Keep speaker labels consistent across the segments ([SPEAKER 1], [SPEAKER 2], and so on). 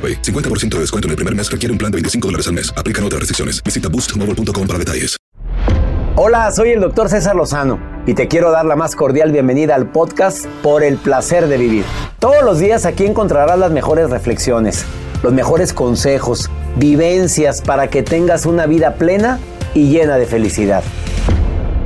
[SPEAKER 1] AroPay. 50% de descuento en el primer mes requiere un plan de 25 dólares al mes. Aplican otras restricciones. Visita boostmobile.com para detalles.
[SPEAKER 2] Hola, soy el doctor César Lozano y te quiero dar la más cordial bienvenida al podcast Por el placer de vivir. Todos los días aquí encontrarás las mejores reflexiones, los mejores consejos, vivencias para que tengas una vida plena y llena de felicidad.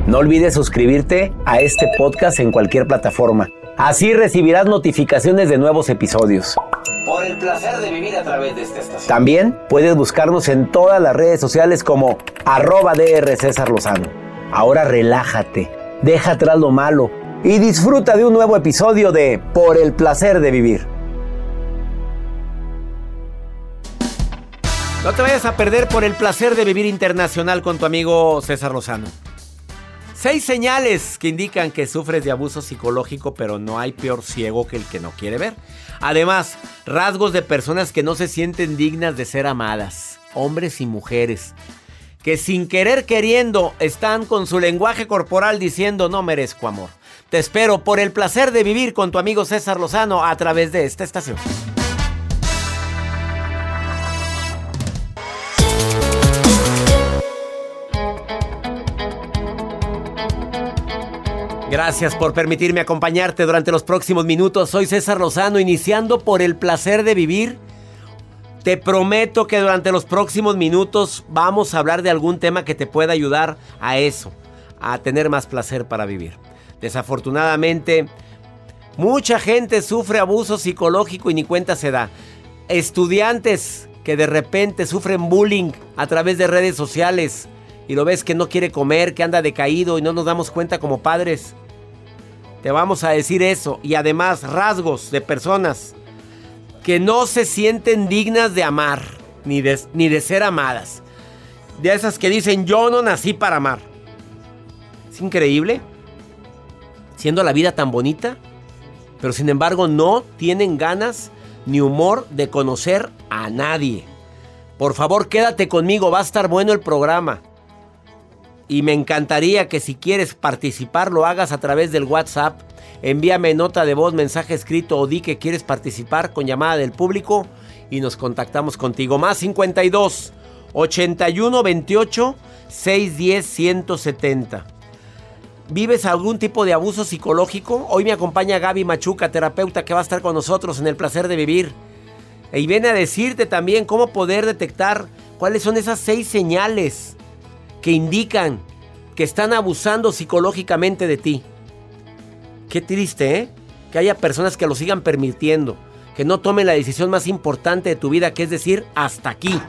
[SPEAKER 2] No olvides suscribirte a este podcast en cualquier plataforma. Así recibirás notificaciones de nuevos episodios. Por el placer de vivir a través de esta estación. También puedes buscarnos en todas las redes sociales como arroba DR César Lozano. Ahora relájate, deja atrás lo malo y disfruta de un nuevo episodio de Por el placer de vivir. No te vayas a perder por el placer de vivir internacional con tu amigo César Lozano. Seis señales que indican que sufres de abuso psicológico, pero no hay peor ciego que el que no quiere ver. Además, rasgos de personas que no se sienten dignas de ser amadas, hombres y mujeres, que sin querer queriendo están con su lenguaje corporal diciendo no merezco amor. Te espero por el placer de vivir con tu amigo César Lozano a través de esta estación. Gracias por permitirme acompañarte durante los próximos minutos. Soy César Lozano, iniciando por el placer de vivir. Te prometo que durante los próximos minutos vamos a hablar de algún tema que te pueda ayudar a eso, a tener más placer para vivir. Desafortunadamente, mucha gente sufre abuso psicológico y ni cuenta se da. Estudiantes que de repente sufren bullying a través de redes sociales y lo ves que no quiere comer, que anda decaído y no nos damos cuenta como padres. Te vamos a decir eso. Y además rasgos de personas que no se sienten dignas de amar, ni de, ni de ser amadas. De esas que dicen, yo no nací para amar. Es increíble. Siendo la vida tan bonita, pero sin embargo no tienen ganas ni humor de conocer a nadie. Por favor, quédate conmigo, va a estar bueno el programa. Y me encantaría que si quieres participar lo hagas a través del WhatsApp. Envíame nota de voz, mensaje escrito o di que quieres participar con llamada del público y nos contactamos contigo. Más 52 81 28 610 170. ¿Vives algún tipo de abuso psicológico? Hoy me acompaña Gaby Machuca, terapeuta que va a estar con nosotros en el placer de vivir. Y viene a decirte también cómo poder detectar cuáles son esas seis señales que indican que están abusando psicológicamente de ti. Qué triste, ¿eh? Que haya personas que lo sigan permitiendo, que no tomen la decisión más importante de tu vida, que es decir, hasta aquí,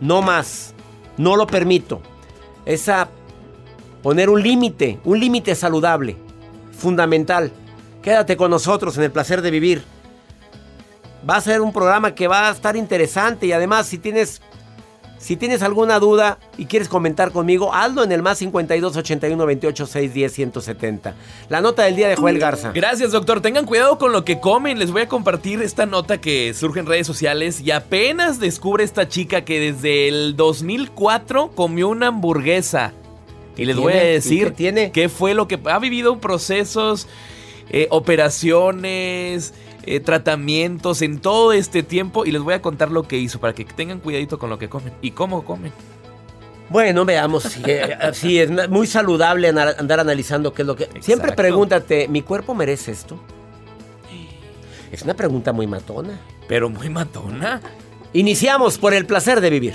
[SPEAKER 2] no más, no lo permito. Esa poner un límite, un límite saludable, fundamental. Quédate con nosotros en el placer de vivir. Va a ser un programa que va a estar interesante y además si tienes si tienes alguna duda y quieres comentar conmigo, hazlo en el más 52 81 28 6 10 170. La nota del día de Joel Garza.
[SPEAKER 3] Gracias, doctor. Tengan cuidado con lo que comen. Les voy a compartir esta nota que surge en redes sociales y apenas descubre esta chica que desde el 2004 comió una hamburguesa. Y les voy a decir
[SPEAKER 2] qué tiene?
[SPEAKER 3] qué fue lo que ha vivido procesos, eh, operaciones, eh, tratamientos en todo este tiempo y les voy a contar lo que hizo para que tengan cuidadito con lo que comen y cómo comen.
[SPEAKER 2] Bueno, veamos. Sí, eh, es muy saludable andar analizando qué es lo que. Siempre pregúntate, ¿mi cuerpo merece esto? Es una pregunta muy matona.
[SPEAKER 3] Pero muy matona.
[SPEAKER 2] Iniciamos por el placer de vivir.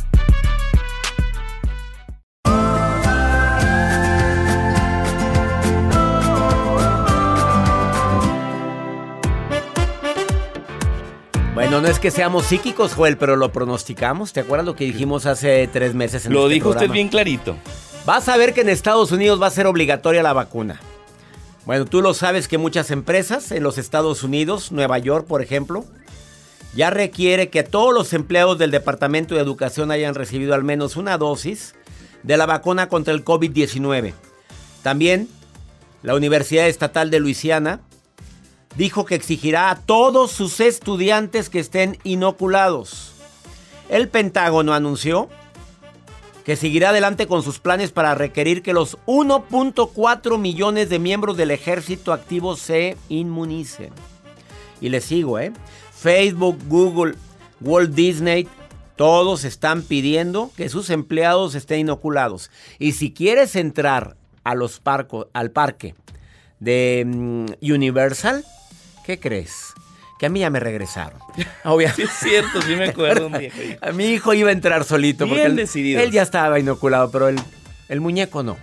[SPEAKER 2] Bueno, no es que seamos psíquicos, Joel, pero lo pronosticamos. ¿Te acuerdas lo que dijimos hace tres meses en
[SPEAKER 3] Lo
[SPEAKER 2] este
[SPEAKER 3] dijo usted bien clarito.
[SPEAKER 2] Vas a ver que en Estados Unidos va a ser obligatoria la vacuna. Bueno, tú lo sabes que muchas empresas en los Estados Unidos, Nueva York, por ejemplo, ya requiere que todos los empleados del Departamento de Educación hayan recibido al menos una dosis de la vacuna contra el COVID-19. También la Universidad Estatal de Luisiana dijo que exigirá a todos sus estudiantes que estén inoculados. El Pentágono anunció que seguirá adelante con sus planes para requerir que los 1.4 millones de miembros del ejército activo se inmunicen. Y les sigo, ¿eh? Facebook, Google, Walt Disney, todos están pidiendo que sus empleados estén inoculados. Y si quieres entrar a los al parque de mm, Universal, ¿qué crees? Que a mí ya me regresaron. Obviamente.
[SPEAKER 3] Sí, es cierto, sí me acuerdo un día.
[SPEAKER 2] A mi hijo iba a entrar solito. porque
[SPEAKER 3] Bien
[SPEAKER 2] él,
[SPEAKER 3] decididos.
[SPEAKER 2] él ya estaba inoculado, pero el, el muñeco no.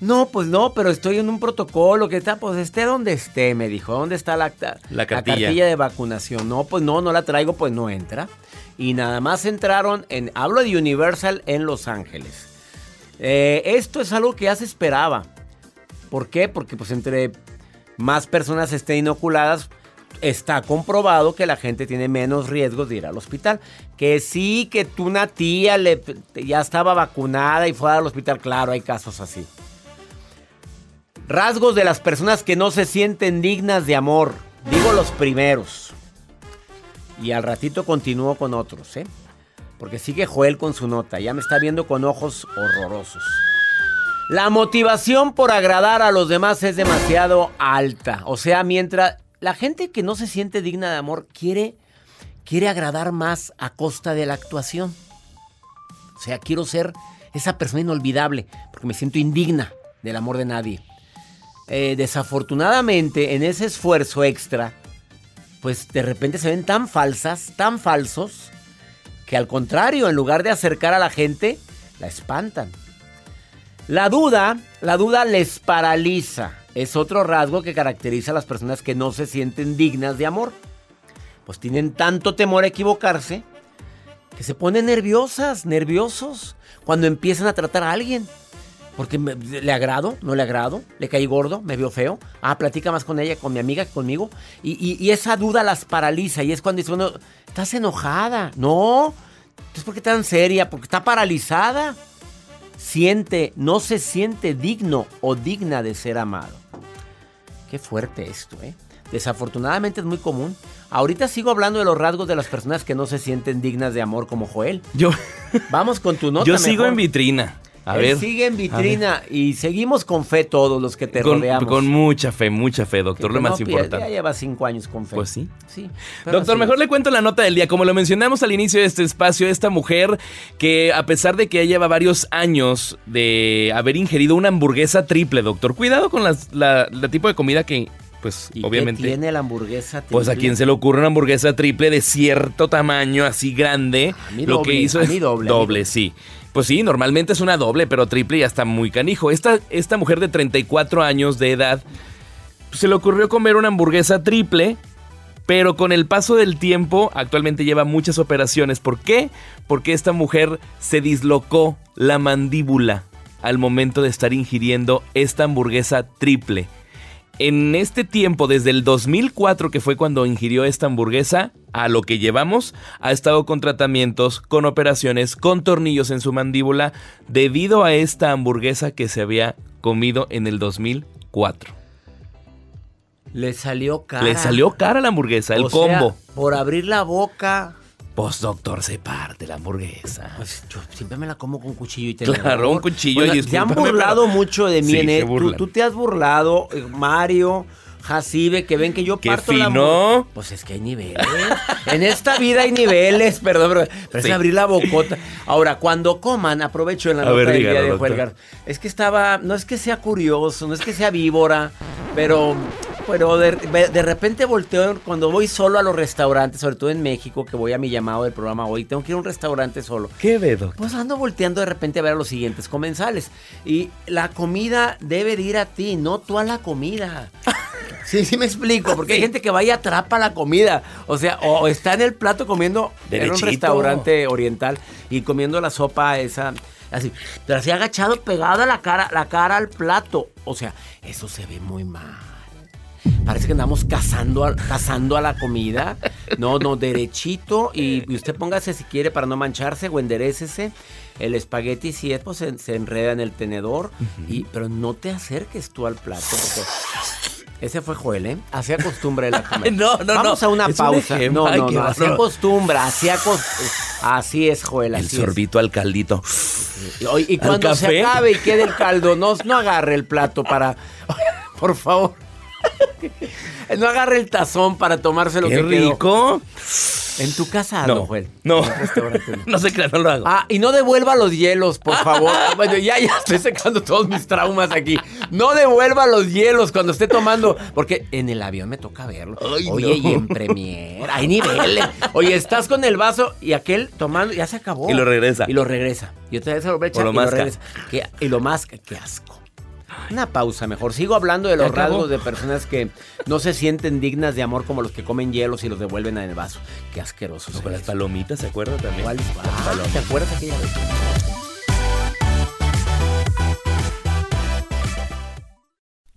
[SPEAKER 2] No, pues no, pero estoy en un protocolo que está, pues esté donde esté, me dijo. ¿Dónde está la,
[SPEAKER 3] La cartilla.
[SPEAKER 2] de vacunación? No, pues no, no la traigo, pues no entra. Y nada más entraron en, hablo de Universal en Los Ángeles. Eh, esto es algo que ya se esperaba. ¿Por qué? Porque pues entre más personas estén inoculadas, está comprobado que la gente tiene menos riesgos de ir al hospital. Que sí, que tú una tía ya estaba vacunada y fue al hospital, claro, hay casos así. Rasgos de las personas que no se sienten dignas de amor. Digo los primeros. Y al ratito continúo con otros, ¿eh? Porque sigue Joel con su nota. Ya me está viendo con ojos horrorosos. La motivación por agradar a los demás es demasiado alta. O sea, mientras la gente que no se siente digna de amor quiere, quiere agradar más a costa de la actuación. O sea, quiero ser esa persona inolvidable porque me siento indigna del amor de nadie. Eh, desafortunadamente, en ese esfuerzo extra, pues de repente se ven tan falsas, tan falsos, que al contrario, en lugar de acercar a la gente, la espantan. La duda, la duda les paraliza. Es otro rasgo que caracteriza a las personas que no se sienten dignas de amor. Pues tienen tanto temor a equivocarse que se ponen nerviosas, nerviosos cuando empiezan a tratar a alguien. Porque me- le agrado, no le agrado, le caí gordo, me veo feo. Ah, platica más con ella, con mi amiga conmigo. Y, y- esa duda las paraliza. Y es cuando dice uno, estás enojada. No, entonces ¿por qué tan seria? Porque está paralizada. Siente, no se siente digno o digna de ser amado. Qué fuerte esto, ¿eh? Desafortunadamente es muy común. Ahorita sigo hablando de los rasgos de las personas que no se sienten dignas de amor como Joel.
[SPEAKER 3] Yo,
[SPEAKER 2] Vamos con tu nota.
[SPEAKER 3] Yo sigo en vitrina. A
[SPEAKER 2] Él
[SPEAKER 3] ver.
[SPEAKER 2] sigue en vitrina y seguimos con fe todos los que te
[SPEAKER 3] Con,
[SPEAKER 2] rodeamos.
[SPEAKER 3] con mucha fe, mucha fe, doctor.
[SPEAKER 2] Que
[SPEAKER 3] Lo
[SPEAKER 2] no
[SPEAKER 3] más
[SPEAKER 2] pierdas,
[SPEAKER 3] importante.
[SPEAKER 2] Ya lleva cinco años con fe.
[SPEAKER 3] Pues sí.
[SPEAKER 2] Sí.
[SPEAKER 3] Doctor,
[SPEAKER 2] sí.
[SPEAKER 3] mejor le cuento la nota del día. Como lo mencionamos al inicio de este espacio, esta mujer que a pesar de que ya lleva varios años de haber ingerido una hamburguesa triple, doctor, cuidado con las- la, la tipo de comida que, pues,
[SPEAKER 2] ¿Y qué
[SPEAKER 3] obviamente...
[SPEAKER 2] tiene la hamburguesa?
[SPEAKER 3] Pues a
[SPEAKER 2] triple?
[SPEAKER 3] quien se le ocurre una hamburguesa triple de cierto tamaño, así grande,
[SPEAKER 2] A mí
[SPEAKER 3] lo
[SPEAKER 2] doble,
[SPEAKER 3] que hizo
[SPEAKER 2] a
[SPEAKER 3] es
[SPEAKER 2] mí doble,
[SPEAKER 3] doble. sí. Pues sí, normalmente es una doble, pero triple ya está muy canijo. Esta, esta mujer de 34 años de edad pues, se le ocurrió comer una hamburguesa triple, pero con el paso del tiempo actualmente lleva muchas operaciones. ¿Por qué? Porque esta mujer se dislocó la mandíbula al momento de estar ingiriendo esta hamburguesa triple. En este tiempo, desde el 2004, que fue cuando ingirió esta hamburguesa, a lo que llevamos, ha estado con tratamientos, con operaciones, con tornillos en su mandíbula, debido a esta hamburguesa que se había comido en el 2004.
[SPEAKER 2] Le salió cara.
[SPEAKER 3] Le salió cara la hamburguesa, el
[SPEAKER 2] O sea,
[SPEAKER 3] combo.
[SPEAKER 2] por abrir la boca.
[SPEAKER 3] Pues doctor, se parte la hamburguesa.
[SPEAKER 2] Pues yo siempre me la como con cuchillo y te
[SPEAKER 3] Claro, un cuchillo y
[SPEAKER 2] Se han burlado
[SPEAKER 3] pero-
[SPEAKER 2] mucho de mí
[SPEAKER 3] Sí,
[SPEAKER 2] en tú, tú te has burlado, eh, Mario, Jacibe, que ven que yo
[SPEAKER 3] Qué
[SPEAKER 2] parto la
[SPEAKER 3] fino.
[SPEAKER 2] hamburguesa. Pues es que hay niveles. en esta vida hay niveles, perdón, pero, pero
[SPEAKER 3] Sí.
[SPEAKER 2] es abrir la bocota. Ahora, cuando coman, aprovecho en la
[SPEAKER 3] A
[SPEAKER 2] nota
[SPEAKER 3] ver,
[SPEAKER 2] del
[SPEAKER 3] dígalo,
[SPEAKER 2] día de. Juelgar. Es que estaba, no es que sea curioso, no es que sea víbora, pero, pero de, de repente volteo cuando voy solo a los restaurantes, sobre todo en México, que voy a mi llamado del programa hoy, tengo que ir a un restaurante solo.
[SPEAKER 3] ¿Qué ve, doctor?
[SPEAKER 2] Pues ando volteando de repente a ver a los siguientes comensales. Y la comida debe de ir a ti, no tú a la comida. Sí, sí me explico, porque hay gente que va y atrapa la comida. O sea, o está en el plato comiendo en un
[SPEAKER 3] Derechito.
[SPEAKER 2] restaurante oriental y comiendo la sopa esa, así, pero así agachado, pegado a la cara, la cara al plato. O sea, eso se ve muy mal. Parece que andamos cazando, a- cazando a la comida. No, no, derechito. Y, y usted póngase si quiere para no mancharse o enderecese. El espagueti, si es, pues se, se enreda en el tenedor. y, pero no te acerques tú al plato. Porque ese fue Joel, ¿eh? Así acostumbra la comer.
[SPEAKER 3] No, no, no.
[SPEAKER 2] Vamos a una
[SPEAKER 3] Es
[SPEAKER 2] pausa. No, no, no. Así
[SPEAKER 3] bárbaro.
[SPEAKER 2] acostumbra. Así, acos- así es, Joel.
[SPEAKER 3] El
[SPEAKER 2] Así es.
[SPEAKER 3] sorbito al caldito.
[SPEAKER 2] Y, y cuando se acabe y quede el caldo, no, no agarre el plato para. Por favor. No agarre el tazón para tomarse lo
[SPEAKER 3] ¡Qué
[SPEAKER 2] que quedó.
[SPEAKER 3] rico!
[SPEAKER 2] En tu casa,
[SPEAKER 3] No,
[SPEAKER 2] no, Joel.
[SPEAKER 3] no.
[SPEAKER 2] No.
[SPEAKER 3] Se crea, no lo hago.
[SPEAKER 2] Ah, y no devuelva los hielos, por favor. Bueno, ya, ya estoy sacando todos mis traumas aquí. No devuelva los hielos cuando esté tomando, porque en el avión me toca verlo.
[SPEAKER 3] Ay,
[SPEAKER 2] Oye,
[SPEAKER 3] no.
[SPEAKER 2] y en Premier, hay niveles. Oye, estás con el vaso y aquel tomando, ya se acabó.
[SPEAKER 3] Y lo regresa.
[SPEAKER 2] Y lo regresa. Y otra vez se lo echa
[SPEAKER 3] lo
[SPEAKER 2] y lo
[SPEAKER 3] masca.
[SPEAKER 2] regresa. Qué- y lo masca, qué asco. Una pausa mejor. Sigo hablando de los rasgos de personas que no se sienten dignas de amor como los que comen hielos y los devuelven en el vaso. Qué asqueroso.
[SPEAKER 3] Con las palomitas, ¿se acuerda también?
[SPEAKER 2] ¿Cuál? Ah. ¿Te acuerdas aquella vez?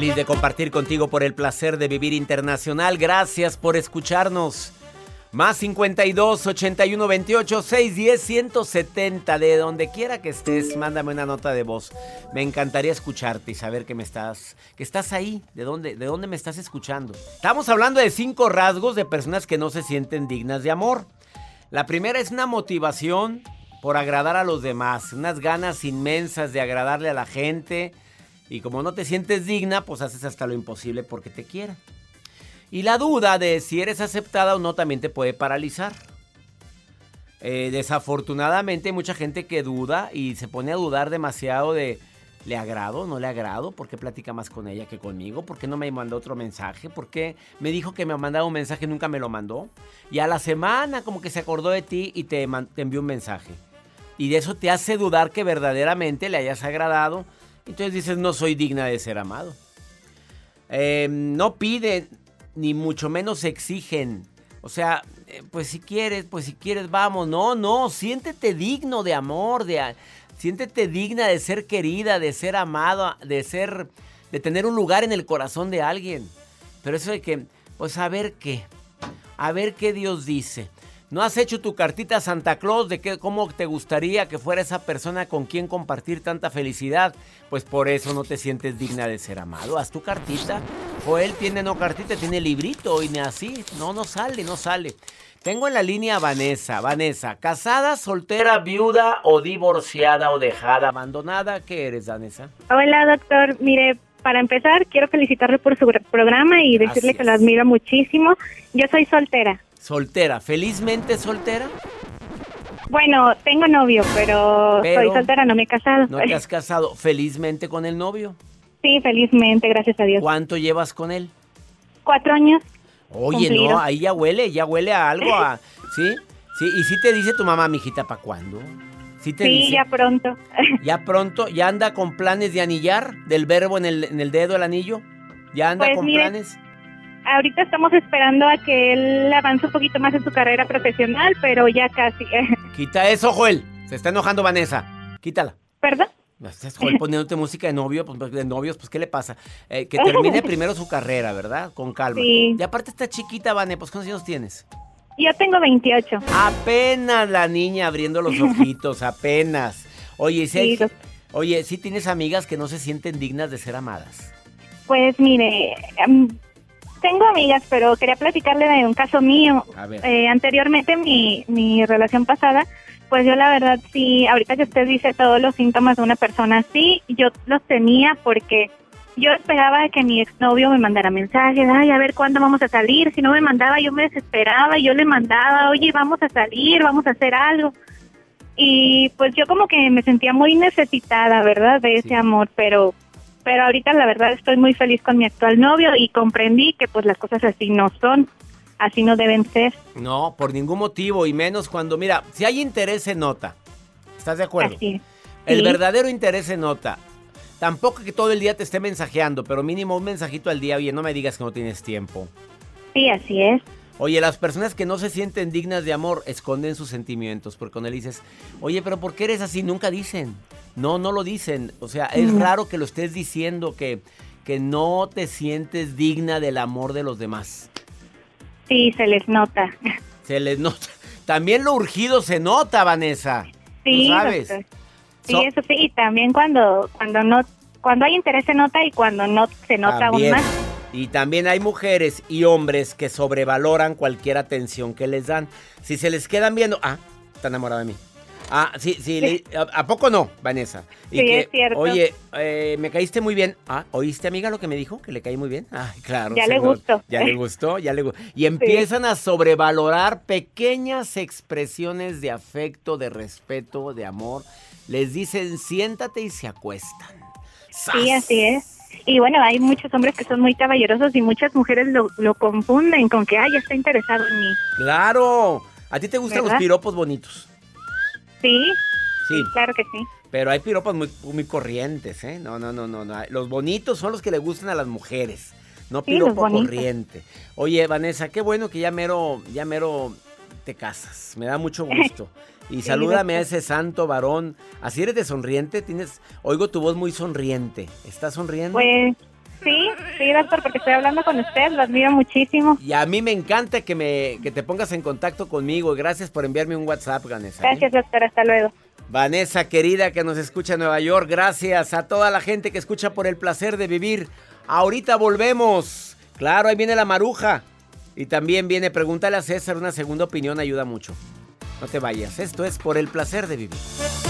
[SPEAKER 2] Feliz de compartir contigo por el placer de vivir internacional. Gracias por escucharnos. Más 52 81 28 610 170. De donde quiera que estés, mándame una nota de voz. Me encantaría escucharte y saber que me estás, que estás ahí. ¿De dónde, de dónde me estás escuchando? Estamos hablando de cinco rasgos de personas que no se sienten dignas de amor. La primera es una motivación por agradar a los demás, unas ganas inmensas de agradarle a la gente y como no te sientes digna, pues haces hasta lo imposible porque te quiera. Y la duda de si eres aceptada o no también te puede paralizar. Eh, desafortunadamente hay mucha gente que duda y se pone a dudar demasiado de ¿le agrado? ¿No le agrado? ¿Por qué platica más con ella que conmigo? ¿Por qué no me mandó otro mensaje? ¿Por qué me dijo que me mandado un mensaje y nunca me lo mandó? Y a la semana como que se acordó de ti y te, te envió un mensaje. Y de eso te hace dudar que verdaderamente le hayas agradado entonces dices, no soy digna de ser amado. Em, no piden, ni mucho menos exigen. O sea, eh, pues si quieres, pues si quieres, vamos. No, no, siéntete digno de amor, de, siéntete digna de ser querida, de ser amado, de ser, de tener un lugar en el corazón de alguien. Pero eso de que, pues a ver qué, a ver qué Dios dice. ¿No has hecho tu cartita a Santa Claus de que, cómo te gustaría que fuera esa persona con quien compartir tanta felicidad? Pues por eso no te sientes digna de ser amado. Haz tu cartita. O él tiene no cartita, tiene librito y ni así. No, no sale, no sale. Tengo en la línea a Vanessa. Vanessa, ¿casada, soltera, viuda o divorciada o dejada, abandonada? ¿Qué eres, Vanessa?
[SPEAKER 4] Hola, doctor. Mire, para empezar, quiero felicitarle por su programa y decirle que lo admiro muchísimo. Yo soy soltera.
[SPEAKER 2] Soltera, felizmente soltera.
[SPEAKER 4] Bueno, tengo novio, pero, soy soltera, no me he casado.
[SPEAKER 2] ¿No te has casado felizmente con el novio?
[SPEAKER 4] Sí, felizmente, gracias a Dios.
[SPEAKER 2] ¿Cuánto llevas con él?
[SPEAKER 4] Cuatro años.
[SPEAKER 2] Oye, no, ahí ya huele, ya huele a algo, a, ¿sí? Sí, y sí te dice tu mamá, mijita, ¿para cuándo?
[SPEAKER 4] Sí, te sí ya pronto.
[SPEAKER 2] ¿Ya pronto? ¿Ya anda con planes de anillar? ¿Del verbo en el, en el dedo, el anillo? ¿Ya anda pues con planes?
[SPEAKER 4] Ahorita estamos esperando a que él avance un poquito más en su carrera profesional, pero ya casi.
[SPEAKER 2] Quita eso, Joel. Se está enojando Vanessa. Quítala.
[SPEAKER 4] ¿Perdón?
[SPEAKER 2] Estás Joel poniéndote música de novio, pues, pues de novios, pues ¿qué le pasa? Eh, que termine primero su carrera, ¿verdad? Con calma. Sí. Y aparte está chiquita, Vane, pues ¿cuántos años tienes?
[SPEAKER 4] Yo tengo 28.
[SPEAKER 2] Apenas la niña abriendo los ojitos, apenas. Oye, sí, oye, ¿sí tienes amigas que no se sienten dignas de ser amadas?
[SPEAKER 4] Pues mire, em, tengo amigas, pero quería platicarle de un caso mío. Eh, anteriormente, mi, mi relación pasada, pues yo la verdad sí, ahorita que usted dice todos los síntomas de una persona así, yo los tenía porque yo esperaba que mi exnovio me mandara mensajes, ay, a ver cuándo vamos a salir. Si no me mandaba, yo me desesperaba, yo le mandaba, oye, vamos a salir, vamos a hacer algo. Y pues yo como que me sentía muy necesitada, ¿verdad? De ese amor, pero pero ahorita la verdad estoy muy feliz con mi actual novio y comprendí que pues las cosas así no son, así no deben ser.
[SPEAKER 2] No, por ningún motivo y menos cuando, mira, si hay interés se nota. ¿Estás de acuerdo? El verdadero interés se nota. Tampoco que todo el día te esté mensajeando, pero mínimo un mensajito al día, oye, no me digas que no tienes tiempo.
[SPEAKER 4] Sí, así es.
[SPEAKER 2] Oye, las personas que no se sienten dignas de amor esconden sus sentimientos, porque cuando le dices, oye, pero ¿por qué eres así? Nunca dicen. No, no lo dicen. O sea, es raro que lo estés diciendo, que, que no te sientes digna del amor de los demás.
[SPEAKER 4] Sí, se les nota.
[SPEAKER 2] Se les nota. También lo urgido se nota, Vanessa.
[SPEAKER 4] Sí, sabes? Sí, eso sí. Y también cuando, cuando no, cuando hay interés se nota y cuando no se nota aún más.
[SPEAKER 2] Y también hay mujeres y hombres que sobrevaloran cualquier atención que les dan. Si se les quedan viendo, ah, está enamorada de mí. Ah, sí, sí, a, poco no, Vanessa?
[SPEAKER 4] sí, es cierto.
[SPEAKER 2] Oye, eh, me caíste muy bien. Ah, ¿oíste, amiga, lo que me dijo? Que le caí muy bien. Ah, claro.
[SPEAKER 4] Ya le gustó.
[SPEAKER 2] Ya le gustó, ya le gustó. Y empiezan a sobrevalorar pequeñas expresiones de afecto, de respeto, de amor. Les dicen, siéntate y se acuestan.
[SPEAKER 4] Sí, así es. Y bueno, hay muchos hombres que son muy caballerosos y muchas mujeres lo, confunden con que, ay, está interesado en mí.
[SPEAKER 2] Claro. ¿A ti te gustan los piropos bonitos?
[SPEAKER 4] Sí. Sí. Claro que sí.
[SPEAKER 2] Pero hay piropos muy, muy corrientes, ¿eh? No, no, no, no, no. Los bonitos son los que le gustan a las mujeres. No piropo corriente. Oye, Vanessa, qué bueno que ya mero, ya mero te casas. Me da mucho gusto. Y salúdame a ese santo varón. ¿Así eres de sonriente? Tienes, oigo tu voz muy sonriente. ¿Estás sonriendo?
[SPEAKER 4] Pues sí, sí, doctor, porque estoy hablando con usted, lo admiro muchísimo.
[SPEAKER 2] Y a mí me encanta que me que te pongas en contacto conmigo. Gracias por enviarme un WhatsApp, Vanessa.
[SPEAKER 4] ¿eh? Gracias, doctor, hasta luego.
[SPEAKER 2] Vanessa, querida, que nos escucha en Nueva York, gracias a toda la gente que escucha por el placer de vivir. Ahorita volvemos. Claro, ahí viene la maruja. Y también viene, pregúntale a César, una segunda opinión ayuda mucho. No te vayas, esto es por el placer de vivir.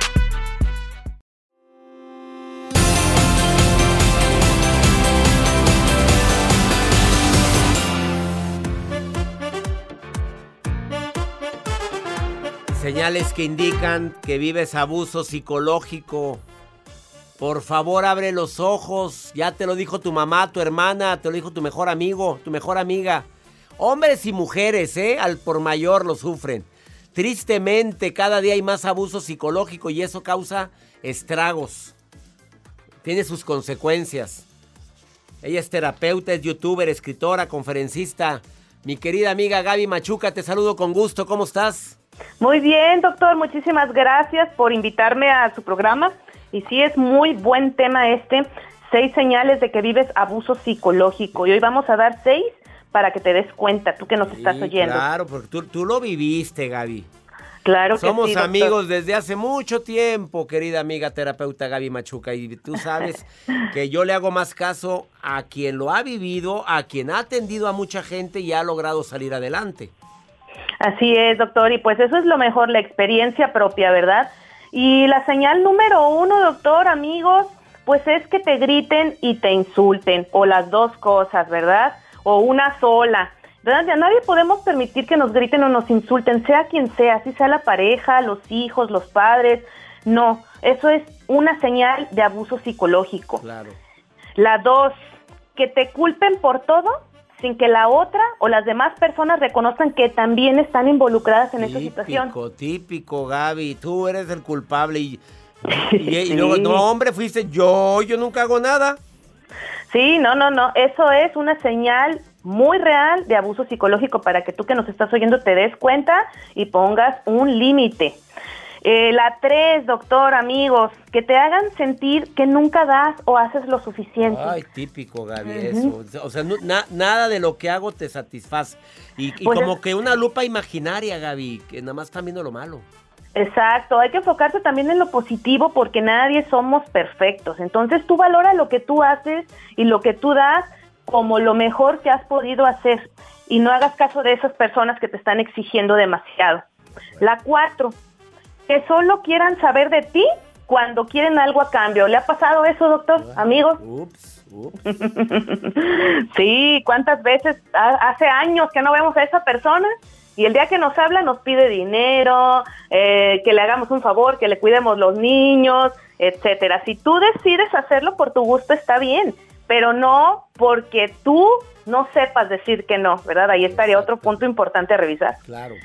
[SPEAKER 2] Señales que indican que vives abuso psicológico. Por favor, abre los ojos. Ya te lo dijo tu mamá, tu hermana, te lo dijo tu mejor amigo, tu mejor amiga. Hombres y mujeres, ¿eh? Al por mayor lo sufren. Tristemente, cada día hay más abuso psicológico y eso causa estragos. Tiene sus consecuencias. Ella es terapeuta, es youtuber, escritora, conferencista. Mi querida amiga Gaby Machuca, te saludo con gusto. ¿Cómo estás?
[SPEAKER 5] Muy bien, doctor, muchísimas gracias por invitarme a su programa. Y sí, es muy buen tema este, seis señales de que vives abuso psicológico. Y hoy vamos a dar seis para que te des cuenta, tú que nos estás oyendo.
[SPEAKER 2] Claro, porque tú, lo viviste, Gaby.
[SPEAKER 5] Claro que
[SPEAKER 2] Somos
[SPEAKER 5] sí,
[SPEAKER 2] amigos desde hace mucho tiempo, querida amiga terapeuta Gaby Machuca, y tú sabes que yo le hago más caso a quien lo ha vivido, a quien ha atendido a mucha gente y ha logrado salir adelante.
[SPEAKER 5] Así es, doctor, y pues eso es lo mejor, la experiencia propia, ¿verdad? Y la señal número uno, doctor, amigos, pues es que te griten y te insulten, o las dos cosas, ¿verdad? O una sola. ¿Verdad? Ya nadie podemos permitir que nos griten o nos insulten, sea quien sea, si sea la pareja, los hijos, los padres. No, eso es una señal de abuso psicológico.
[SPEAKER 2] Claro.
[SPEAKER 5] La dos, que te culpen por todo sin que la otra o las demás personas reconozcan que también están involucradas en esa situación.
[SPEAKER 2] Típico, típico, Gaby. Tú eres el culpable y, y, luego, no, hombre, fuiste yo, yo nunca hago nada.
[SPEAKER 5] Sí, no, no, no. Eso es una señal muy real de abuso psicológico para que tú que nos estás oyendo te des cuenta y pongas un límite. Eh, la tres, doctor, amigos, que te hagan sentir que nunca das o haces lo suficiente.
[SPEAKER 2] Ay, típico, Gaby, eso. O sea, nada de lo que hago te satisface. Y, pues como que una lupa imaginaria, Gaby, que nada más están viendo lo malo.
[SPEAKER 5] Exacto, hay que enfocarse también en lo positivo porque nadie somos perfectos. Entonces tú valora lo que tú haces y lo que tú das como lo mejor que has podido hacer y no hagas caso de esas personas que te están exigiendo demasiado. La cuatro, que solo quieran saber de ti cuando quieren algo a cambio. ¿Le ha pasado eso, doctor, amigos? Ups, ups. sí, ¿cuántas veces hace años que no vemos a esa persona? Y el día que nos habla nos pide dinero, eh, que le hagamos un favor, que le cuidemos los niños, etcétera. Si tú decides hacerlo por tu gusto está bien, pero no porque tú no sepas decir que no, ¿verdad? Ahí estaría otro punto importante a revisar.
[SPEAKER 2] Claro.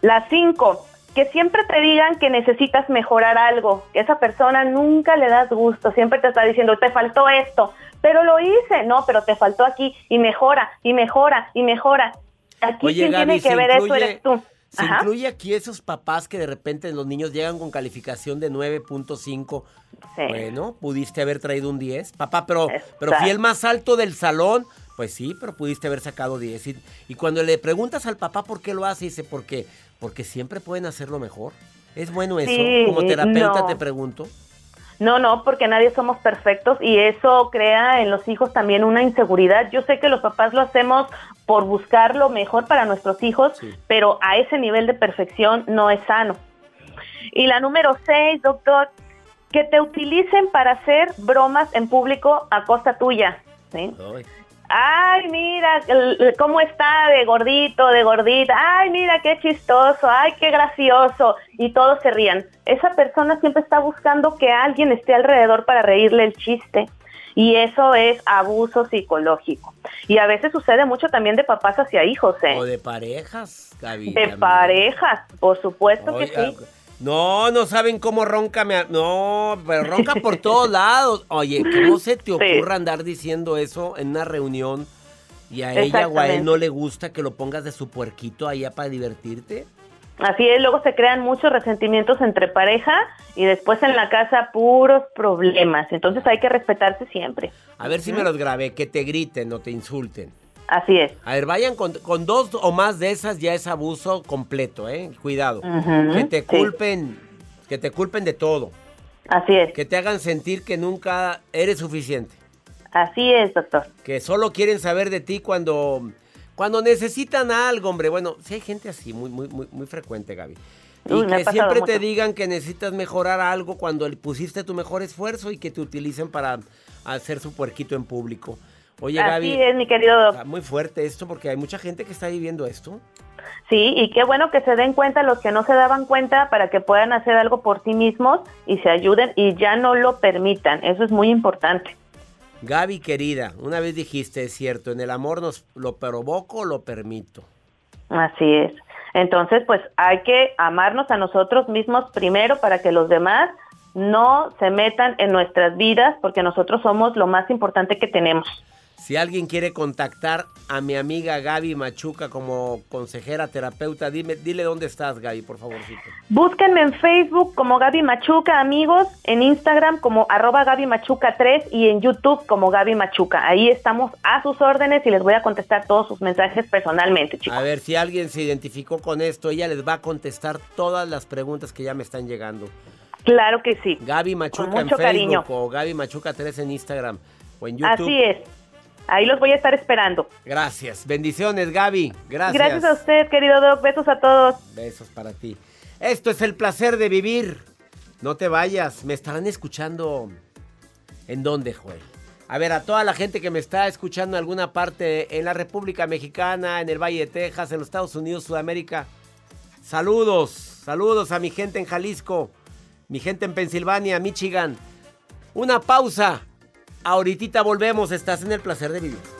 [SPEAKER 5] La cinco, que siempre te digan que necesitas mejorar algo, que esa persona nunca le das gusto, siempre te está diciendo, te faltó esto, pero lo hice, no, pero te faltó aquí, y mejora, y mejora, y mejora. Aquí quien tiene que ver eso eres tú.
[SPEAKER 2] Se incluye aquí esos papás que de repente los niños llegan con calificación de 9.5. Bueno, pudiste haber traído un 10. Papá, pero, pero fui el más alto del salón. Pues sí, pero pudiste haber sacado 10. Y, cuando le preguntas al papá por qué lo hace, dice, porque, porque siempre pueden hacerlo mejor. ¿Es bueno eso? Como terapeuta te pregunto.
[SPEAKER 5] No, no, porque nadie somos perfectos y eso crea en los hijos también una inseguridad. Yo sé que los papás lo hacemos por buscar lo mejor para nuestros hijos, pero a ese nivel de perfección no es sano. Y la número seis, doctor, que te utilicen para hacer bromas en público a costa tuya. ¿sí? Ay, mira cómo está de gordito, de gordita, ay, mira qué chistoso, ay, qué gracioso, y todos se rían. Esa persona siempre está buscando que alguien esté alrededor para reírle el chiste. Y eso es abuso psicológico. Y a veces sucede mucho también de papás hacia hijos, ¿eh?
[SPEAKER 2] O de parejas, Gaby.
[SPEAKER 5] De parejas, por supuesto que sí.
[SPEAKER 2] No, no saben cómo ronca. Me... No, pero ronca por todos lados. Oye, ¿cómo se te ocurra andar diciendo eso en una reunión y a ella o a él no le gusta que lo pongas de su puerquito allá para divertirte?
[SPEAKER 5] Así es, luego se crean muchos resentimientos entre pareja y después en la casa puros problemas. Entonces hay que respetarse siempre.
[SPEAKER 2] A ver si me los grabé, que te griten o te insulten.
[SPEAKER 5] Así es.
[SPEAKER 2] A ver, vayan con, dos o más de esas ya es abuso completo, ¿eh? Cuidado. que te culpen, que te culpen de todo.
[SPEAKER 5] Así es.
[SPEAKER 2] Que te hagan sentir que nunca eres suficiente.
[SPEAKER 5] Así es, doctor.
[SPEAKER 2] Que solo quieren saber de ti cuando, cuando necesitan algo, hombre. Bueno, si hay gente así, muy, muy, muy, muy frecuente, Gaby. Y que siempre te digan que necesitas mejorar algo cuando pusiste tu mejor esfuerzo y que te utilicen para hacer su puerquito en público. Oye, Así
[SPEAKER 5] es, mi querido
[SPEAKER 2] Muy fuerte esto porque hay mucha gente que está viviendo esto.
[SPEAKER 5] Sí, y qué bueno que se den cuenta los que no se daban cuenta para que puedan hacer algo por sí mismos y se ayuden y ya no lo permitan. Eso es muy importante.
[SPEAKER 2] Gaby, querida, una vez dijiste, es cierto, en el amor nos lo provoco, lo permito.
[SPEAKER 5] Así es. Entonces, pues hay que amarnos a nosotros mismos primero para que los demás no se metan en nuestras vidas porque nosotros somos lo más importante que tenemos.
[SPEAKER 2] Si alguien quiere contactar a mi amiga Gaby Machuca como consejera terapeuta, dime, dile dónde estás, Gaby, por favorcito.
[SPEAKER 5] Búsquenme en Facebook como Gaby Machuca, amigos, en Instagram como arroba Gaby Machuca 3 y en YouTube como Gaby Machuca. Ahí estamos a sus órdenes y les voy a contestar todos sus mensajes personalmente, chicos.
[SPEAKER 2] A ver, si alguien se identificó con esto, ella les va a contestar todas las preguntas que ya me están llegando.
[SPEAKER 5] Claro que sí.
[SPEAKER 2] Gaby Machuca en Facebook o Gaby Machuca 3 en Instagram o en YouTube.
[SPEAKER 5] Así es. Ahí los voy a estar esperando.
[SPEAKER 2] Gracias. Bendiciones, Gaby. Gracias.
[SPEAKER 5] Gracias a usted, querido Doc. Besos a todos.
[SPEAKER 2] Besos para ti. Esto es el placer de vivir. No te vayas. Me estarán escuchando. ¿En dónde, Joel? A ver, a toda la gente que me está escuchando en alguna parte en la República Mexicana, en el Valle de Texas, en los Estados Unidos, Sudamérica. Saludos. Saludos a mi gente en Jalisco, mi gente en Pensilvania, Michigan. Una pausa. Ahorita volvemos, estás en el placer de vivir.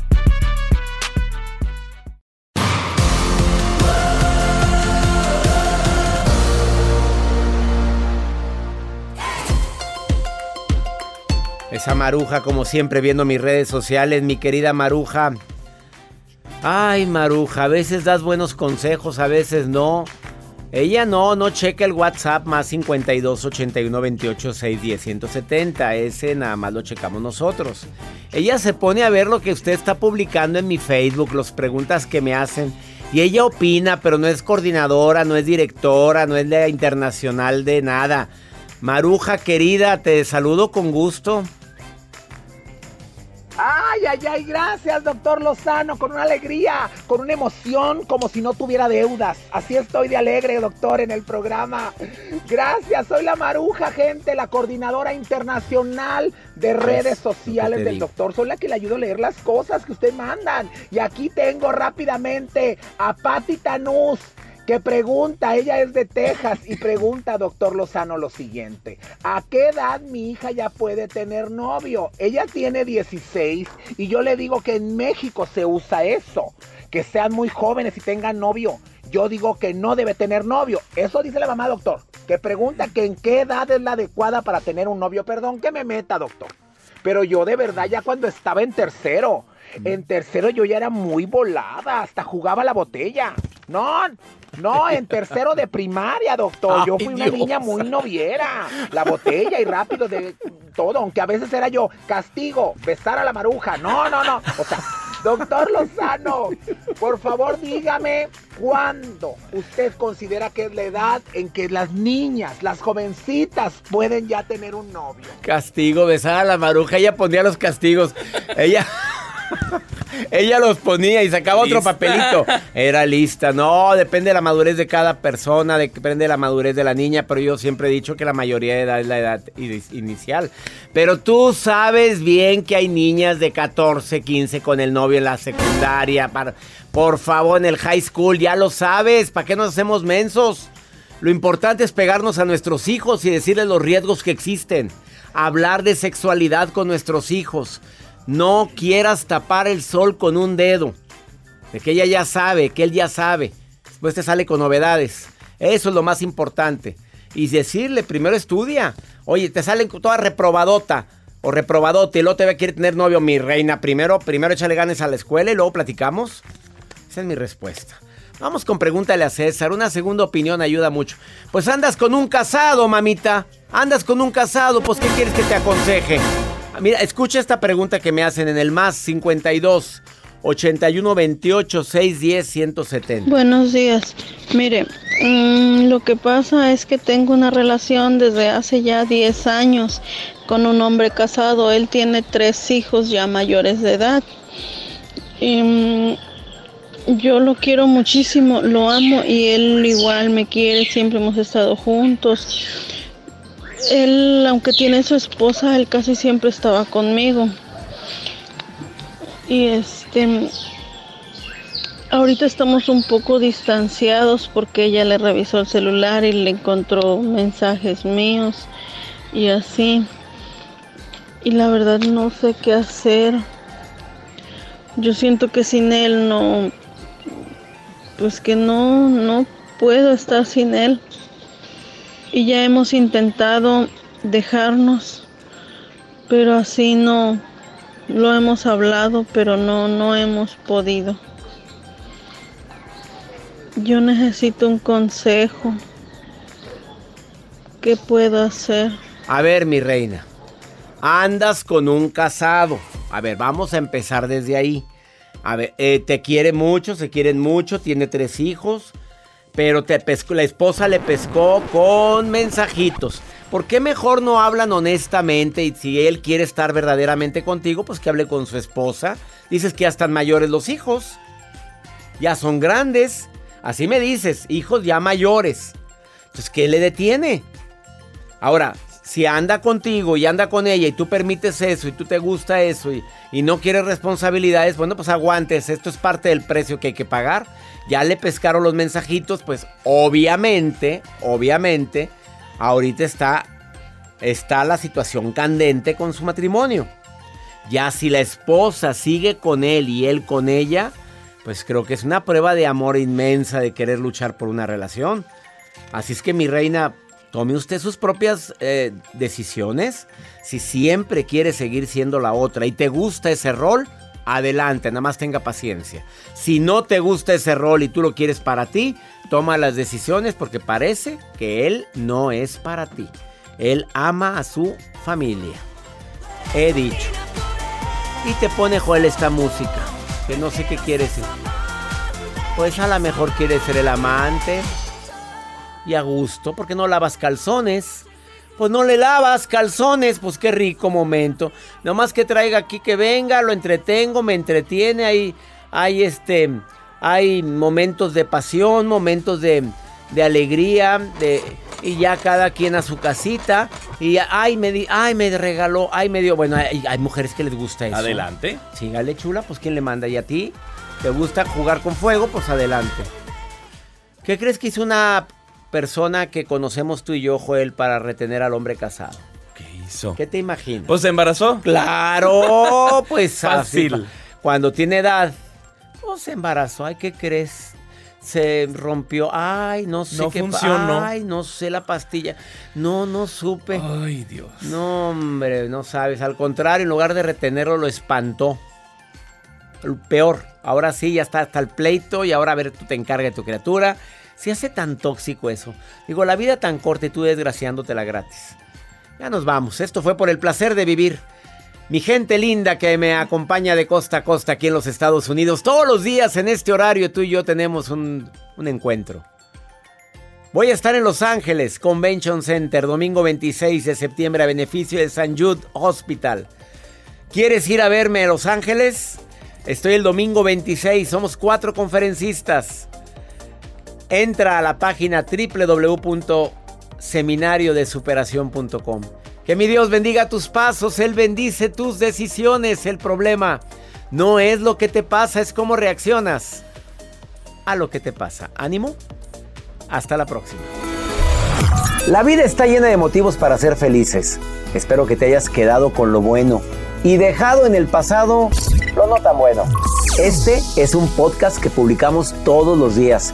[SPEAKER 2] Esa maruja, como siempre, viendo mis redes sociales, mi querida maruja. Ay, maruja, a veces das buenos consejos, a veces no. Ella no, no checa el WhatsApp más 52 81 28 6 10 170. Ese nada más lo checamos nosotros. Ella se pone a ver lo que usted está publicando en mi Facebook, las preguntas que me hacen. Y ella opina, pero no es coordinadora, no es directora, no es la internacional de nada. Maruja querida, te saludo con gusto.
[SPEAKER 6] Ay, ay, ay, gracias, doctor Lozano, con una alegría, con una emoción, como si no tuviera deudas. Así estoy de alegre, doctor, en el programa. Gracias, soy la Maruja, gente, la coordinadora internacional de redes sociales del doctor. Soy la que le ayudo a leer las cosas que usted mandan. Y aquí tengo rápidamente a Patti Tanús que pregunta, ella es de Texas y pregunta, doctor Lozano, lo siguiente. ¿A qué edad mi hija ya puede tener novio? Ella tiene 16 y yo le digo que en México se usa eso, que sean muy jóvenes y tengan novio. Yo digo que no debe tener novio. Eso dice la mamá, doctor. Que pregunta que en qué edad es la adecuada para tener un novio. Perdón que me meta, doctor. Pero yo de verdad ya cuando estaba en tercero, en tercero yo ya era muy volada, hasta jugaba la botella. No, no, en tercero de primaria, doctor. Yo fui una niña muy noviera. La botella y rápido de todo, aunque a veces era yo, castigo, besar a la maruja. No, no, no. O sea, doctor Lozano, por favor dígame cuándo usted considera que es la edad en que las niñas, las jovencitas, pueden ya tener un novio.
[SPEAKER 2] Castigo, besar a la maruja. Ella ponía los castigos. Ella. Ella los ponía y sacaba otro papelito. Era lista. No, depende de la madurez de cada persona, depende de la madurez de la niña, pero yo siempre he dicho que la mayoría de edad es la edad inicial. Pero tú sabes bien que hay niñas de 14, 15 con el novio en la secundaria. por favor, en el high school, ya lo sabes. ¿Para qué nos hacemos mensos? Lo importante es pegarnos a nuestros hijos y decirles los riesgos que existen. Hablar de sexualidad con nuestros hijos no quieras tapar el sol con un dedo. De que ella ya sabe, que él ya sabe. Después te sale con novedades. Eso es lo más importante. Y decirle, primero estudia. Oye, te salen toda reprobadota o reprobadote y luego te quiere tener novio, mi reina. Primero, primero échale ganas a la escuela y luego platicamos. Esa es mi respuesta. Vamos con pregúntale a César. Una segunda opinión ayuda mucho. Pues andas con un casado, mamita. Andas con un casado, pues ¿qué quieres que te aconseje? Mira, escucha esta pregunta que me hacen en el más 52 81 28 610 170.
[SPEAKER 7] Buenos días. Mire, mm, lo que pasa es que tengo una relación desde hace ya 10 años con un hombre casado. Él tiene tres hijos ya mayores de edad. Mm, yo lo quiero muchísimo, lo amo y él igual me quiere, siempre hemos estado juntos. Él, aunque tiene su esposa, él casi siempre estaba conmigo. Y este, ahorita estamos un poco distanciados porque ella le revisó el celular y le encontró mensajes míos y así. Y la verdad no sé qué hacer. Yo siento que sin él no, pues que no, no puedo estar sin él y ya hemos intentado dejarnos, pero así no. Lo hemos hablado, pero no, no hemos podido. Yo necesito un consejo. ¿Qué puedo hacer?
[SPEAKER 2] A ver, mi reina. Andas con un casado. A ver, vamos a empezar desde ahí. A ver, eh, te quiere mucho, se quieren mucho, tiene tres hijos, pero te pescó, la esposa le pescó con mensajitos. ¿Por qué mejor no hablan honestamente y si él quiere estar verdaderamente contigo, pues que hable con su esposa? Dices que ya están mayores los hijos, ya son grandes, así me dices, hijos ya mayores. Entonces, ¿qué le detiene? Ahora, si anda contigo y anda con ella y tú permites eso y tú te gusta eso y, no quieres responsabilidades, bueno, pues aguantes, esto es parte del precio que hay que pagar. Ya le pescaron los mensajitos, pues obviamente, obviamente, ahorita está, está la situación candente con su matrimonio. Ya si la esposa sigue con él y él con ella, pues creo que es una prueba de amor inmensa de querer luchar por una relación. Así es que mi reina, Tome usted sus propias eh, decisiones. Si siempre quiere seguir siendo la otra y te gusta ese rol, adelante, nada más tenga paciencia. Si no te gusta ese rol y tú lo quieres para ti, toma las decisiones porque parece que él no es para ti. Él ama a su familia. He dicho. Y te pone Joel esta música, que no sé qué quiere decir. Pues a lo mejor quiere ser el amante, y a gusto, porque no lavas calzones. Pues no le lavas calzones, pues qué rico momento. Nomás que traiga aquí que venga, lo entretengo, me entretiene, hay, hay este, hay momentos de pasión, momentos de, de alegría, de, y ya cada quien a su casita. Y ay, me, ay, me regaló, ay, me dio. Bueno, hay, hay, mujeres que les gusta eso.
[SPEAKER 3] Adelante.
[SPEAKER 2] Sígale, chula, pues ¿quién le manda? ¿Y a ti? ¿Te gusta jugar con fuego? Pues adelante. ¿Qué crees que hizo una persona que conocemos tú y yo, Joel, para retener al hombre casado?
[SPEAKER 3] ¿Qué hizo?
[SPEAKER 2] ¿Qué te imaginas?
[SPEAKER 3] Pues se embarazó.
[SPEAKER 2] Claro, pues
[SPEAKER 3] fácil.
[SPEAKER 2] Así, cuando tiene edad, pues se embarazó. Ay, ¿qué crees? Se rompió. Ay, no sé
[SPEAKER 3] no
[SPEAKER 2] qué
[SPEAKER 3] funcionó.
[SPEAKER 2] Ay, no sé la pastilla. No, no supe.
[SPEAKER 3] Ay, Dios.
[SPEAKER 2] No, hombre, no sabes. Al contrario, en lugar de retenerlo, lo espantó. Peor. Ahora sí, ya está hasta el pleito y ahora a ver, tú te encargas de tu criatura. Se hace tan tóxico eso. Digo, la vida tan corta y tú desgraciándotela gratis. Ya nos vamos. Esto fue por el placer de vivir. Mi gente linda que me acompaña de costa a costa aquí en los Estados Unidos. Todos los días en este horario tú y yo tenemos un, un encuentro. Voy a estar en Los Ángeles Convention Center domingo 26 de septiembre a beneficio de San Jude Hospital. ¿Quieres ir a verme a Los Ángeles? Estoy el domingo 26, somos cuatro conferencistas. Entra a la página www.seminariodesuperación.com. Que mi Dios bendiga tus pasos, Él bendice tus decisiones. El problema no es lo que te pasa, es cómo reaccionas a lo que te pasa. Ánimo. Hasta la próxima. La vida está llena de motivos para ser felices. Espero que te hayas quedado con lo bueno y dejado en el pasado lo no tan bueno. Este es un podcast que publicamos todos los días,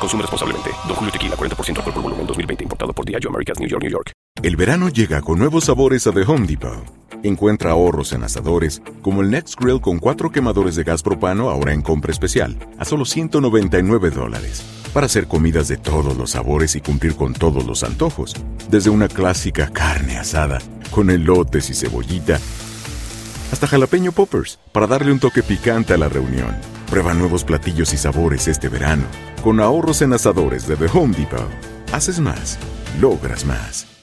[SPEAKER 8] Consume responsablemente. Don Julio Tequila, 40% alcohol por volumen, 2020. Importado por Diageo Americas, New York, New York.
[SPEAKER 9] El verano llega con nuevos sabores a The Home Depot. Encuentra ahorros en asadores, como el Next Grill con cuatro quemadores de gas propano ahora en compra especial, a solo 199 dólares. Para hacer comidas de todos los sabores y cumplir con todos los antojos. Desde una clásica carne asada, con elotes y cebollita, hasta jalapeño poppers, para darle un toque picante a la reunión. Prueba nuevos platillos y sabores este verano, con ahorros en asadores de The Home Depot. Haces más, logras más.